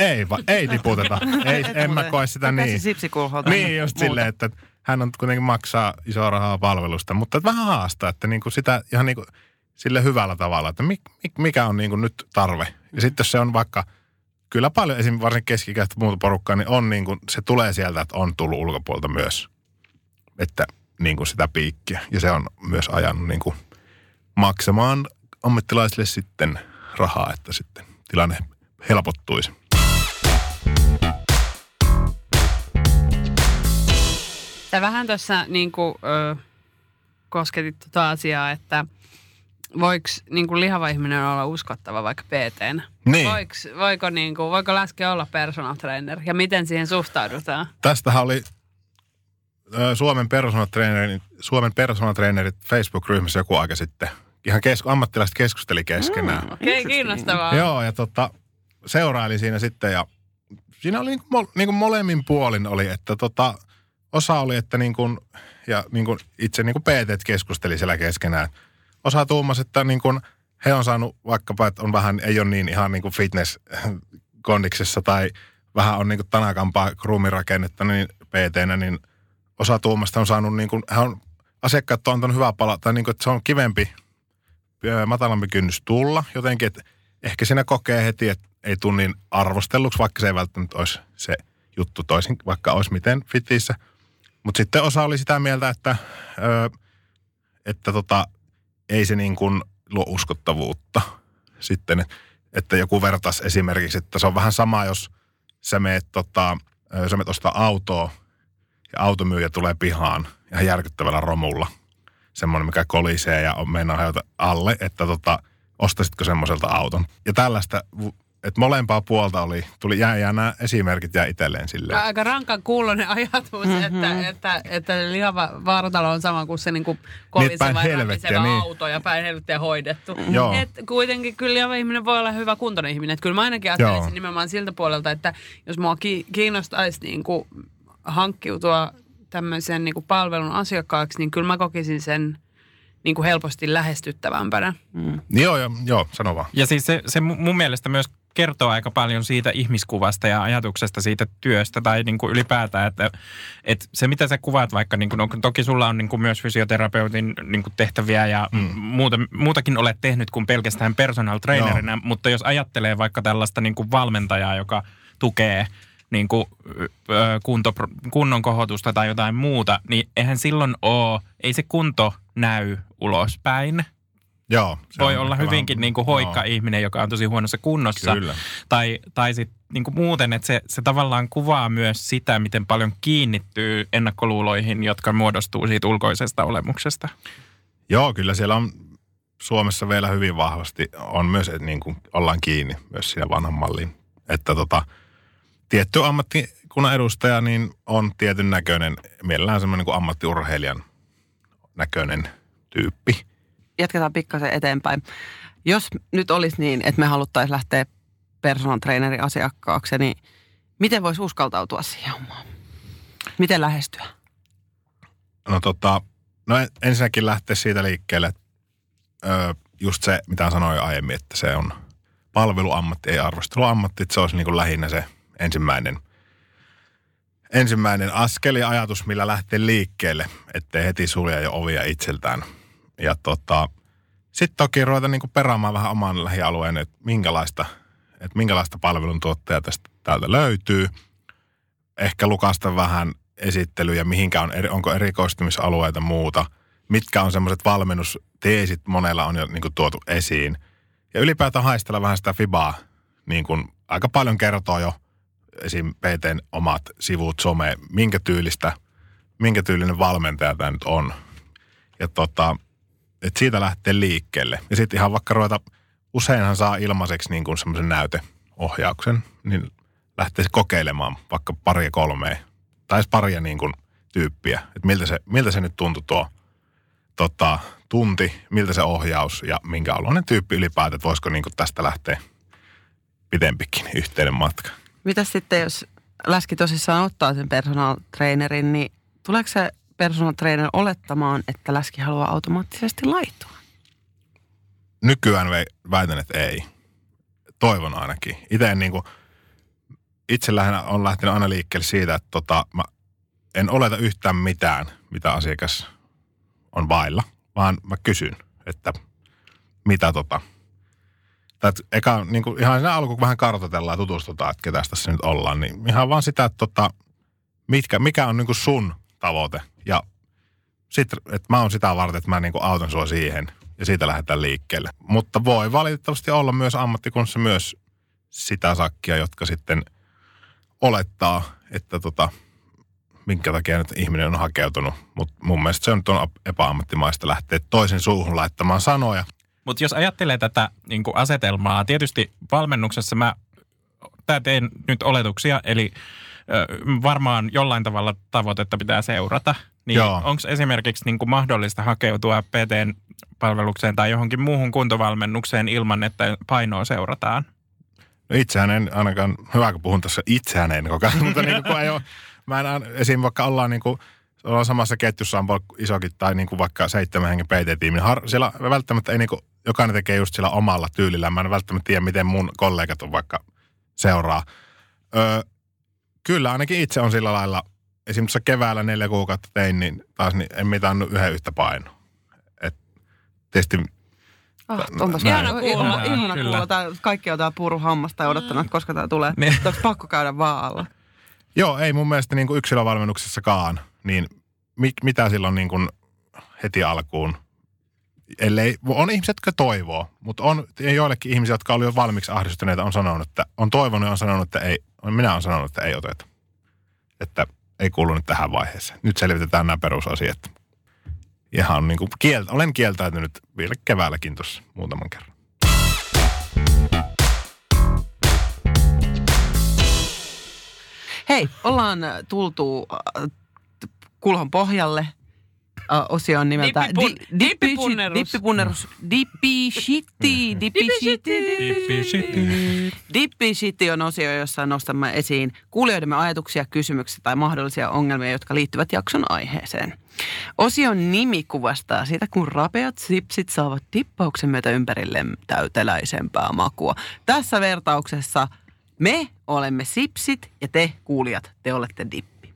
ei, va, ei tiputeta. ei, en mä koe sitä niin. Niin, just silleen, että hän on kuitenkin maksaa isoa rahaa palvelusta, mutta vähän haastaa, että niin kuin sitä ihan niin kuin sille hyvällä tavalla, että mikä on niin kuin nyt tarve. Ja sitten jos se on vaikka, kyllä paljon esimerkiksi varsin keskikäistä muuta porukkaa, niin on niin kuin, se tulee sieltä, että on tullut ulkopuolta myös, että niin kuin sitä piikkiä. Ja se on myös ajanut niin kuin maksamaan ammattilaisille sitten rahaa, että sitten tilanne helpottuisi. Sä vähän tuossa niin kuin, ö, kosketit tuota asiaa, että voiko niin kuin lihava ihminen olla uskottava vaikka pt Niin. Voiko, voiko, niin kuin, voiko läske olla personal trainer ja miten siihen suhtaudutaan? Tästähän oli ö, Suomen personal trainerit, Suomen personal trainerit Facebook-ryhmässä joku aika sitten. Ihan kes, ammattilaiset keskusteli keskenään. Mm, Okei, okay, kiinnostavaa. Joo, ja tota, seuraili siinä sitten ja siinä oli niin kuin, niin kuin molemmin puolin oli, että tota, osa oli, että niin kuin, ja niin kuin itse niin kuin PT keskusteli siellä keskenään. Osa tuumas, että niin kuin he on saanut vaikkapa, että on vähän, ei ole niin ihan niin kuin fitness kondiksessa tai vähän on niin kuin tanakampaa kruumirakennetta niin pt niin osa tuumasta on saanut niin kuin, hän on, asiakkaat on antanut hyvää palaa, tai niin kuin, että se on kivempi, matalampi kynnys tulla jotenkin, että ehkä siinä kokee heti, että ei tule niin arvostelluksi, vaikka se ei välttämättä olisi se juttu toisin, vaikka olisi miten fitissä – mutta sitten osa oli sitä mieltä, että, ö, että tota, ei se niin kuin luo uskottavuutta sitten, että joku vertaisi esimerkiksi, että se on vähän sama, jos sä meet, tota, sä meet ostaa autoa ja automyyjä tulee pihaan ihan järkyttävällä romulla. Semmoinen, mikä kolisee ja on mennä alle, että tota, ostasitko semmoiselta auton. Ja tällaista, että molempaa puolta oli, tuli jää, jää nämä esimerkit jää itselleen silleen. Aika rankan kuulonen ajatus, mm-hmm. että, että, että lihava vartalo on sama kuin se niin kuin kolise päin vai helvettiä, rapiseva niin. auto ja päin helvettiä hoidettu. Joo. Et kuitenkin kyllä lihava ihminen voi olla hyvä kuntoinen ihminen. Et kyllä mä ainakin ajattelisin Joo. nimenomaan siltä puolelta, että jos mua ki- kiinnostaisi niin kuin hankkiutua tämmöisen niin kuin palvelun asiakkaaksi, niin kyllä mä kokisin sen niin kuin helposti lähestyttävämpänä. Mm. Joo, joo, joo, sano vaan. Ja siis se, se mu- mun mielestä myös kertoo aika paljon siitä ihmiskuvasta ja ajatuksesta siitä työstä tai niin kuin ylipäätään, että, että se mitä sä kuvaat vaikka, niin kuin, no, toki sulla on niin kuin myös fysioterapeutin niin kuin tehtäviä ja mm. muuta, muutakin olet tehnyt kuin pelkästään personal trainerina, mutta jos ajattelee vaikka tällaista niin kuin valmentajaa, joka tukee niin kuin, kunto, kunnon kohotusta tai jotain muuta, niin eihän silloin ole, ei se kunto näy ulospäin, Joo. voi olla hyvinkin vähän- niin kuin hoikka joo, ihminen, joka on tosi huonossa kunnossa. Kyllä. Tai, tai sitten niin kuin muuten, että se, se tavallaan kuvaa myös sitä, miten paljon kiinnittyy ennakkoluuloihin, jotka muodostuu siitä ulkoisesta olemuksesta. Joo, kyllä siellä on Suomessa vielä hyvin vahvasti on myös, että niin kuin ollaan kiinni myös siinä vanhan malliin. Että tota, tietty ammattikunnan edustaja niin on tietyn näköinen, mielellään semmoinen kuin ammattiurheilijan näköinen tyyppi. Jatketaan pikkasen eteenpäin. Jos nyt olisi niin, että me haluttaisiin lähteä personal trainerin asiakkaaksi, niin miten voisi uskaltautua siihen hommaan? Miten lähestyä? No tota, no en- ensinnäkin lähteä siitä liikkeelle, että ö, just se, mitä sanoin aiemmin, että se on palveluammatti, ei arvosteluammatti, että se olisi niin kuin lähinnä se ensimmäinen, ensimmäinen askel ja ajatus, millä lähtee liikkeelle, ettei heti sulje jo ovia itseltään. Ja tota, sitten toki ruveta niin kuin peraamaan vähän oman lähialueen, että minkälaista, että minkälaista palveluntuottajaa tästä täältä löytyy. Ehkä lukasta vähän esittelyjä, mihinkä on, onko erikoistumisalueita muuta, mitkä on semmoiset valmennusteesit, monella on jo niin kuin tuotu esiin. Ja ylipäätään haistella vähän sitä fibaa, niin kuin aika paljon kertoo jo esim. PTn omat sivut, some, minkä tyylistä, minkä tyylinen valmentaja tämä nyt on. Ja tota, että siitä lähtee liikkeelle. Ja sitten ihan vaikka ruveta, useinhan saa ilmaiseksi niin kuin semmoisen näyteohjauksen, niin lähtee kokeilemaan vaikka paria kolmea tai paria niin kuin tyyppiä, että miltä se, miltä se nyt tuntui tuo tota, tunti, miltä se ohjaus ja minkä oloinen tyyppi ylipäätään, että voisiko niin kuin tästä lähteä pitempikin yhteinen matka. Mitä sitten, jos läski tosissaan ottaa sen personal trainerin, niin tuleeko se personal trainer olettamaan, että läski haluaa automaattisesti laittua? Nykyään väitän, että ei. Toivon ainakin. Itse niin kuin, itse lähinnä on lähtenyt aina liikkeelle siitä, että tota, mä en oleta yhtään mitään, mitä asiakas on vailla, vaan mä kysyn, että mitä tota. Tai eka, niin kuin ihan siinä alkuun kun vähän kartoitellaan ja tutustutaan, että ketä tässä nyt ollaan, niin ihan vaan sitä, että tota, mitkä, mikä on niin kuin sun tavoite. Ja sitten, että mä oon sitä varten, että mä niin kuin autan sua siihen ja siitä lähdetään liikkeelle. Mutta voi valitettavasti olla myös ammattikunnassa myös sitä sakkia, jotka sitten olettaa, että tota, minkä takia nyt ihminen on hakeutunut. Mutta mun mielestä se on on epäammattimaista lähteä toisen suuhun laittamaan sanoja. Mutta jos ajattelee tätä niin asetelmaa, tietysti valmennuksessa mä tää teen nyt oletuksia, eli varmaan jollain tavalla tavoitetta pitää seurata. Niin onko esimerkiksi niin kuin mahdollista hakeutua PTn palvelukseen tai johonkin muuhun kuntovalmennukseen ilman, että painoa seurataan? No itsehän en ainakaan, hyvä kun puhun tässä itsehän en koko ajan, mutta niin kuin, kun ei ole, mä en, esim. vaikka ollaan niin kuin, ollaan samassa ketjussa on isokin tai niin kuin vaikka seitsemän hengen PT-tiimi, har, siellä välttämättä ei niin kuin, jokainen tekee just sillä omalla tyylillä. Mä en välttämättä tiedä, miten mun kollegat on vaikka seuraa. Öö, kyllä ainakin itse on sillä lailla, esimerkiksi keväällä neljä kuukautta tein, niin taas niin en mitannut yhden yhtä painoa. Et tietysti Ah, onpas ihana kuulla. Ihana kuulla. Tää, kaikki on tää puru hammasta ja odottanut, että koska tää tulee. Niin. Onko pakko käydä vaan alla? Joo, ei mun mielestä niin kuin yksilövalmennuksessakaan, niin mi- mitä silloin niin kuin heti alkuun ellei, on ihmiset, jotka toivoo, mutta on joillekin ihmisiä, jotka oli jo valmiiksi ahdistuneita, on sanonut, että on toivonut ja on sanonut, että ei, minä olen sanonut, että ei oteta. Että ei kuulu nyt tähän vaiheeseen. Nyt selvitetään nämä perusasiat. Ihan niin kuin kiel, olen kieltäytynyt vielä keväälläkin tuossa muutaman kerran. Hei, ollaan tultu äh, kulhon pohjalle. Osio on nimeltä Dippipun- Di- dippipunnerus. Dippipunnerus. Dippishitti. Dippishitti. Dippishitti on osio, jossa nostamme esiin kuulijoidemme ajatuksia, kysymyksiä tai mahdollisia ongelmia, jotka liittyvät jakson aiheeseen. Osion nimi kuvastaa sitä, kun rapeat sipsit saavat dippauksen myötä ympärille täyteläisempää makua. Tässä vertauksessa me olemme sipsit ja te kuulijat, te olette dippi.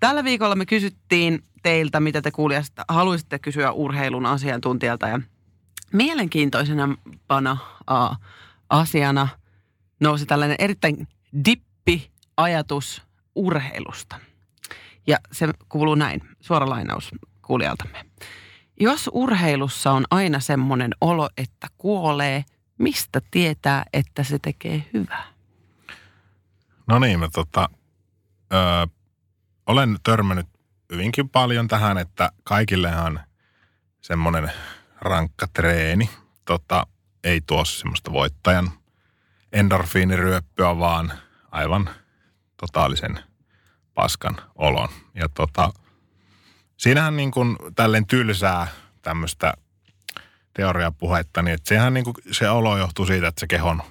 Tällä viikolla me kysyttiin teiltä, mitä te kuulijat haluaisitte kysyä urheilun asiantuntijalta. Ja mielenkiintoisena uh, asiana nousi tällainen erittäin dippi-ajatus urheilusta. Ja se kuuluu näin, suora lainaus kuulijaltamme. Jos urheilussa on aina semmoinen olo, että kuolee, mistä tietää, että se tekee hyvää? No niin, mä tota, ö, olen törmännyt hyvinkin paljon tähän, että kaikillehan semmoinen rankka treeni tota, ei tuo semmoista voittajan endorfiiniryöppyä, vaan aivan totaalisen paskan olon. Ja tota, siinähän niin kuin tälleen tylsää tämmöistä teoriapuhetta, niin että sehän niin kuin, se olo johtuu siitä, että se kehon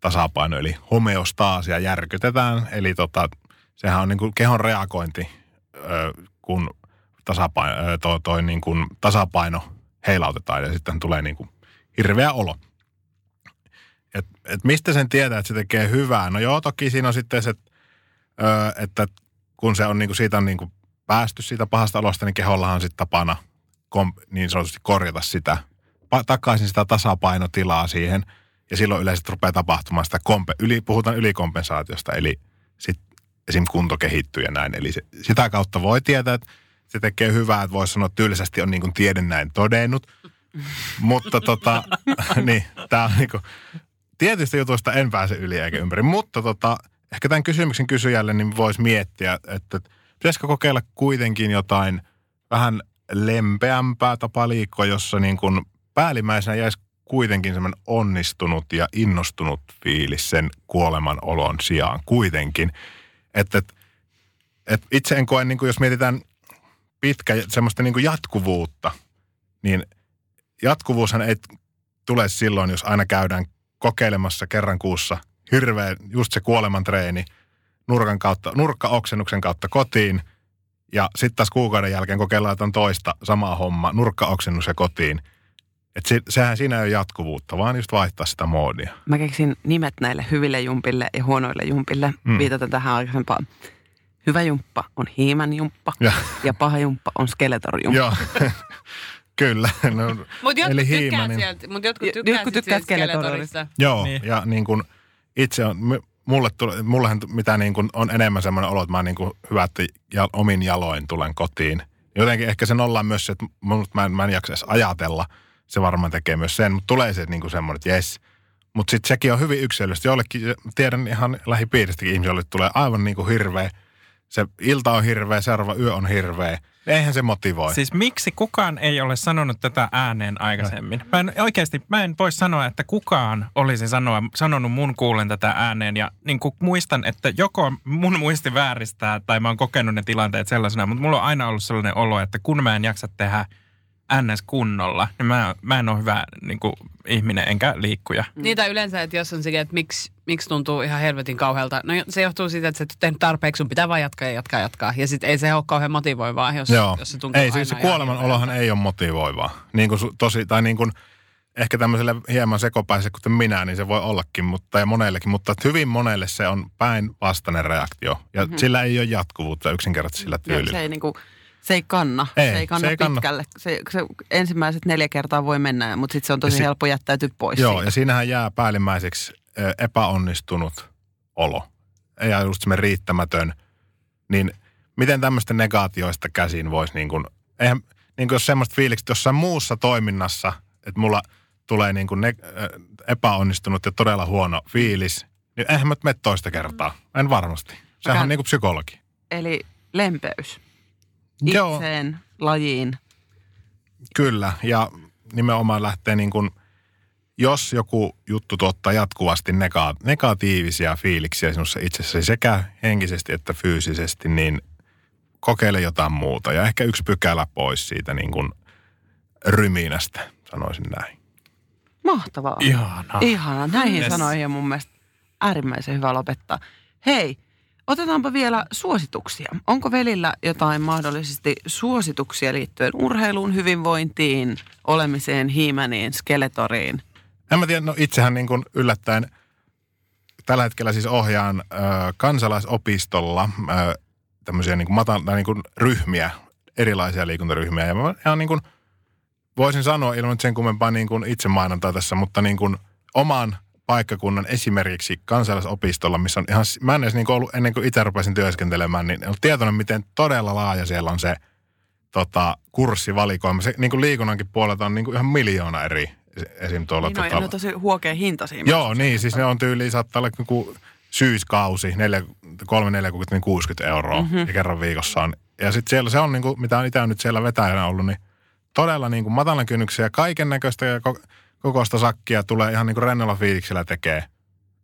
tasapaino, eli homeostaasia järkytetään. Eli tota, sehän on niin kuin kehon reagointi, kun tasapaino, toi, toi niin kuin tasapaino heilautetaan ja sitten tulee niin kuin hirveä olo. Et, et mistä sen tietää, että se tekee hyvää? No joo, toki siinä on sitten se, että kun se on niin kuin siitä on niin kuin päästy siitä pahasta olosta, niin kehollahan on sitten tapana kom, niin sanotusti korjata sitä, pa, takaisin sitä tasapainotilaa siihen – ja silloin yleensä rupeaa tapahtumaan sitä kompe, yli, puhutaan ylikompensaatiosta, eli esim. kunto kehittyy ja näin. Eli se, sitä kautta voi tietää, että se tekee hyvää, että voisi sanoa että tylsästi on niin kuin tiede näin todennut. Mutta tota, niin, tämä on niin kuin, tietystä jutuista en pääse yli eikä ympäri. Mutta tota, ehkä tämän kysymyksen kysyjälle niin voisi miettiä, että pitäisikö kokeilla kuitenkin jotain vähän lempeämpää tapa liikkua, jossa niin kuin päällimmäisenä jäisi kuitenkin semmoinen onnistunut ja innostunut fiilis sen kuoleman olon sijaan kuitenkin. Että et, et itse en koe, niin kuin jos mietitään pitkä semmoista niin kuin jatkuvuutta, niin jatkuvuushan ei tule silloin, jos aina käydään kokeilemassa kerran kuussa hirveä, just se kuolemantreeni nurkan kautta, nurkkaoksennuksen kautta kotiin. Ja sitten taas kuukauden jälkeen kokeillaan jotain toista samaa homma, nurkkaoksennus ja kotiin – et se, sehän siinä ei ole jatkuvuutta, vaan just vaihtaa sitä moodia. Mä keksin nimet näille hyville jumpille ja huonoille jumpille. Mm. Viitaten tähän aikaisempaan. Hyvä jumppa on hiimän jumppa ja, ja paha jumppa on skeletor jumppa. Joo, kyllä. No, Mutta jotkut eli tykkää hiimanin- sieltä, mut jotkut tykkää, jotkut tykkää Skeletorista. Skeletorista. Joo, Niin. ja niin kuin itse on, mulle tule, mullehan mitä niin kuin on enemmän semmoinen olo, että mä niin kuin hyvä, että ja, omin jaloin tulen kotiin. Jotenkin ehkä sen ollaan myös se, että mun, mä, en, mä en jaksa edes ajatella. Se varmaan tekee myös sen, mutta tulee se niin kuin semmoinen, että jes. Mutta sitten sekin on hyvin yksilöllistä. Jollekin, tiedän ihan lähipiiristäkin ihmisiä, joille tulee aivan niin kuin hirveä. Se ilta on hirveä, seuraava yö on hirveä. Eihän se motivoi. Siis miksi kukaan ei ole sanonut tätä ääneen aikaisemmin? Mä en, oikeasti mä en voi sanoa, että kukaan olisi sanoa, sanonut mun kuulen tätä ääneen. Ja niin kuin muistan, että joko mun muisti vääristää tai mä oon kokenut ne tilanteet sellaisena, mutta mulla on aina ollut sellainen olo, että kun mä en jaksa tehdä ns. kunnolla, niin mä, mä en ole hyvä niin kuin, ihminen enkä liikkuja. Niin tai yleensä, että jos on sekin, että miksi, miksi tuntuu ihan helvetin kauhealta. No se johtuu siitä, että sä et ole tehnyt tarpeeksi, sun pitää vaan jatkaa ja jatkaa jatkaa. Ja sitten ei se ole kauhean motivoivaa, jos, Joo. jos se tuntuu ei, siis se kuoleman olohan ei ole motivoivaa. Niin kuin tosi, tai niin kuin ehkä tämmöiselle hieman sekopäiselle kuten minä, niin se voi ollakin, mutta ja monellekin, mutta hyvin monelle se on päinvastainen reaktio. Ja mm-hmm. sillä ei ole jatkuvuutta yksinkertaisesti sillä Joo, tyylillä. se ei niinku, se ei kanna. Ei, se ei kanna se ei kanna. pitkälle. Se, se ensimmäiset neljä kertaa voi mennä, mutta sitten se on tosi si- helppo jättäytyä pois Joo, siitä. ja siinähän jää päällimmäiseksi epäonnistunut olo. Ja just semmoinen riittämätön. Niin miten tämmöistä negaatioista käsin voisi niin kuin, eihän, niin kuin jos semmoista fiilikset jossain muussa toiminnassa, että mulla tulee niin kuin ne, epäonnistunut ja todella huono fiilis, niin eihän mä mene toista kertaa. En varmasti. Sehän Okei. on niin kuin psykologi. Eli lempeys. Joo. Itseen, lajiin. Kyllä, ja nimenomaan lähtee niin kuin, jos joku juttu tuottaa jatkuvasti nega- negatiivisia fiiliksiä sinussa itsessäsi sekä henkisesti että fyysisesti, niin kokeile jotain muuta. Ja ehkä yksi pykälä pois siitä niin kuin ryminästä, sanoisin näin. Mahtavaa. Ihanaa. Ihana. Näihin Yes. sanoihin on mun mielestä äärimmäisen hyvä lopettaa. Hei, otetaanpa vielä suosituksia. Onko velillä jotain mahdollisesti suosituksia liittyen urheiluun, hyvinvointiin, olemiseen, hiimäniin, skeletoriin? En mä tiedä, no itsehän niin kuin yllättäen tällä hetkellä siis ohjaan ö, kansalaisopistolla ö, tämmöisiä niin kuin matan, tai niin kuin ryhmiä, erilaisia liikuntaryhmiä. Ja mä ihan niin kuin voisin sanoa ilman sen kummempaa niin kuin itsemainontaa tässä, mutta niin kuin oman paikkakunnan esimerkiksi kansalaisopistolla, missä on ihan, mä en edes niin ollut ennen kuin itse rupesin työskentelemään, niin ollut tietoinen, miten todella laaja siellä on se tota, kurssivalikoima. Se niin kuin liikunnankin puolelta on niin kuin ihan miljoona eri esim. tuolla. Niin, no, tota, ne on tosi huokea hintaisia. Joo, niin, siis ne on tyyliin, saattaa olla joku syyskausi, neljä, kolme, neljä kuukautta, niin 60 euroa mm-hmm. ja kerran viikossa on. Ja sitten siellä se on, niin kuin, mitä on itse nyt siellä vetäjänä ollut, niin todella niin kuin matalan kynnyksen ja kaiken näköistä ja ko- kokoista sakkia tulee ihan niin kuin rennolla fiiliksellä tekee.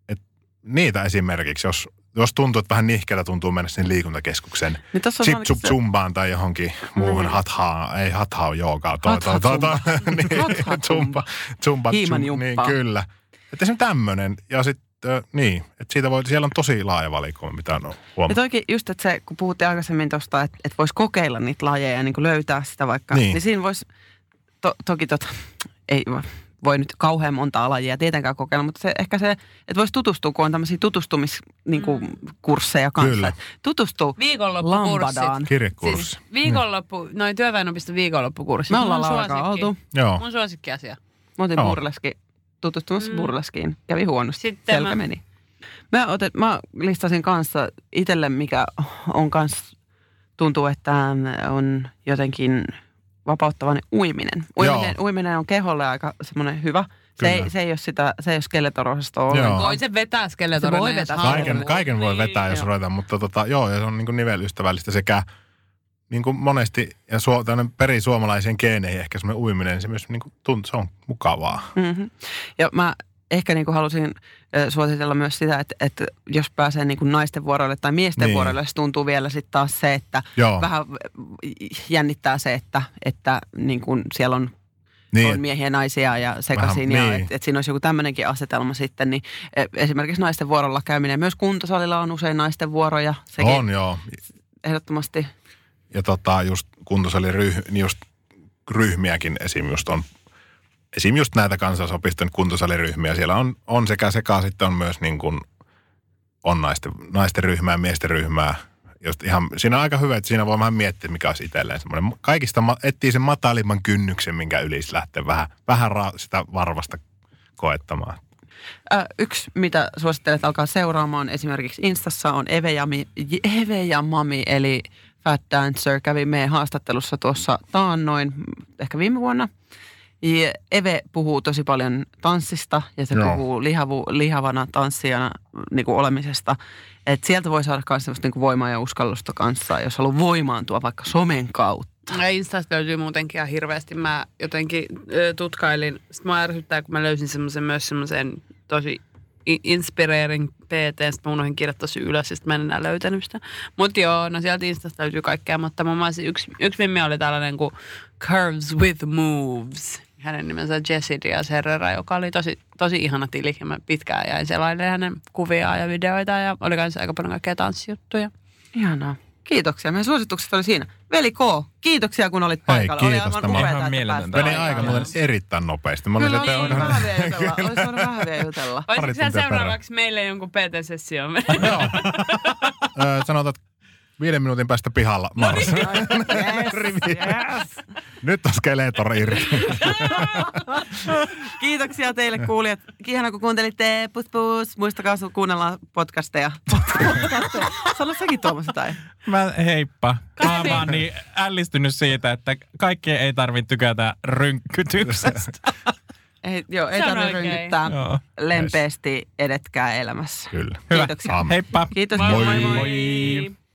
Et niitä esimerkiksi, jos, jos tuntuu, että vähän nihkeellä tuntuu mennä sinne liikuntakeskuksen Niin chip ainakin se- zumbaan tai johonkin muuhun Niin. hathaa, ei hathaa ole joogaa. Toi, Hatha toi, toi, toi, zumba. niin, zumba, zumba, Hiiman zum- Niin, kyllä. Että esimerkiksi tämmöinen. Ja sitten, niin, että siitä voi, siellä on tosi laaja valikoima, mitä on Ja huomannut. toikin just, että se, kun puhuttiin aikaisemmin tuosta, että, että voisi kokeilla niitä lajeja ja niin löytää sitä vaikka, Niin. niin, siinä voisi, to, toki tota, ei voi- voi nyt kauhean monta lajia tietenkään kokeilla, mutta se, ehkä se, että voisi tutustua, kun on tämmöisiä tutustumiskursseja niin kuin, kursseja kanssa. Kyllä. Tutustuu lambadaan. Kirjekurssi. Siis viikonloppu, noin työväenopiston viikonloppukurssit. Me ollaan Laurakaan oltu. Joo. Mun suosikkiasia. Mä otin burleski, tutustumassa Mm. mm. burleskiin. Kävi huonosti. Sitten Selkä mä- meni. Mä, otet, mä listasin kanssa itselle, mikä on kans, tuntuu, että on jotenkin vapauttavainen uiminen. Uiminen, Joo. uiminen on keholle aika semmoinen hyvä. Se Kyllä. ei, se ei ole sitä, se ei ole skeletorosasta Joo. ollenkaan. Voi se vetää skeletorina. Se voi jos vetää haluaa. Kaiken, kaiken voi vetää, jos Joo. ruvetaan, mutta tota, joo, ja se on niin kuin nivelystävällistä sekä niin kuin monesti, ja suo, tämmöinen perisuomalaisen geeneihin ehkä semmoinen uiminen, niin se myös niin kuin tuntuu, se on mukavaa. Mm-hmm. Ja mä ehkä niin kuin halusin suositella myös sitä, että, että jos pääsee niin kuin naisten vuoroille tai miesten Niin. vuoroille, se tuntuu vielä sitten taas se, että Joo, vähän jännittää se, että, että niin kuin siellä on, niin, on miehiä ja naisia ja sekaisin. Vähän, Ja niin. että et siinä olisi joku tämmöinenkin asetelma sitten. Niin e, esimerkiksi naisten vuorolla käyminen. Myös kuntosalilla on usein naisten vuoroja. Sekin on joo. ehdottomasti. Ja tota, just kuntosaliryh, niin just ryhmiäkin esim. just on, esim. just näitä kansallisopiston kuntosaliryhmiä. Siellä on, on sekä sekä sitten on myös niin kuin, on naisten, naisten ryhmää, miesten ryhmää. Just ihan, siinä on aika hyvä, että siinä voi vähän miettiä, mikä olisi itselleen semmoinen. Kaikista etsii sen matalimman kynnyksen, minkä yli lähtee vähän, vähän ra- sitä varvasta koettamaan. Ö, yksi, mitä suosittelet alkaa seuraamaan esimerkiksi Instassa on Eve ja, Mi, Eve ja Mami, eli Fat Dancer kävi meidän haastattelussa tuossa taannoin, ehkä viime vuonna. Ja Eve puhuu tosi paljon tanssista ja se Joo. Puhuu lihavu, lihavana tanssijana niin kuin olemisesta. Et sieltä voi saada myös semmoista niin kuin voimaa ja uskallusta kanssa, jos haluaa voimaantua vaikka somen kautta. Ja Instasta löytyy muutenkin ihan hirveästi. Mä jotenkin ö, tutkailin. Sitten mä ärsyttää, kun mä löysin semmoisen myös semmoisen tosi inspireering PT. Sitten mä unohdin kirjoittaa sen ylös, sitten mä en enää löytänyt sitä. Mutta joo, no sieltä Instasta löytyy kaikkea. Mutta muun muassa yksi, yksi mimmi oli tällainen kuin Curves with Moves. Hänen nimensä Jessie Diaz Herrera, joka oli tosi, tosi ihana tili. Ja mä pitkään jäin selailemaan hänen kuviaan ja videoita. Ja oli kanssa aika paljon kaikkea tanssijuttuja. Ihanaa. Kiitoksia. Meidän suositukset oli siinä. Veli K, kiitoksia kun olit Hei, paikalla. oli kiitos. aivan Tämä on upeata, ihan pääsit Meni aika muuten erittäin nopeasti. Mä olin, Kyllä, olisi voinut vähän vielä jutella. Olisi voinut vähän vielä jutella. Olisitko Pari sä tuntia seuraavaksi meille jonkun PT-session? Sanotaan, että Viiden minuutin päästä pihalla Mars. Yes, Rivi. yes. Nyt on Skeletor irti. Kiitoksia teille kuulijat. Kiihana kun kuuntelitte. Pus pus. Muistakaa sun kuunnella podcasteja. podcasteja. Sano säkin Tuomas jotain. Mä, heippa. Mä oon vaan niin ällistynyt siitä, että kaikkien ei tarvitse tykätä rynkkytyksestä. Ei, joo, ei tarvitse rynkyttää. Lempeästi edetkää elämässä. Kyllä. Hyvä. Kiitoksia. Amen. Heippa. Kiitos. Moi. moi. Moi.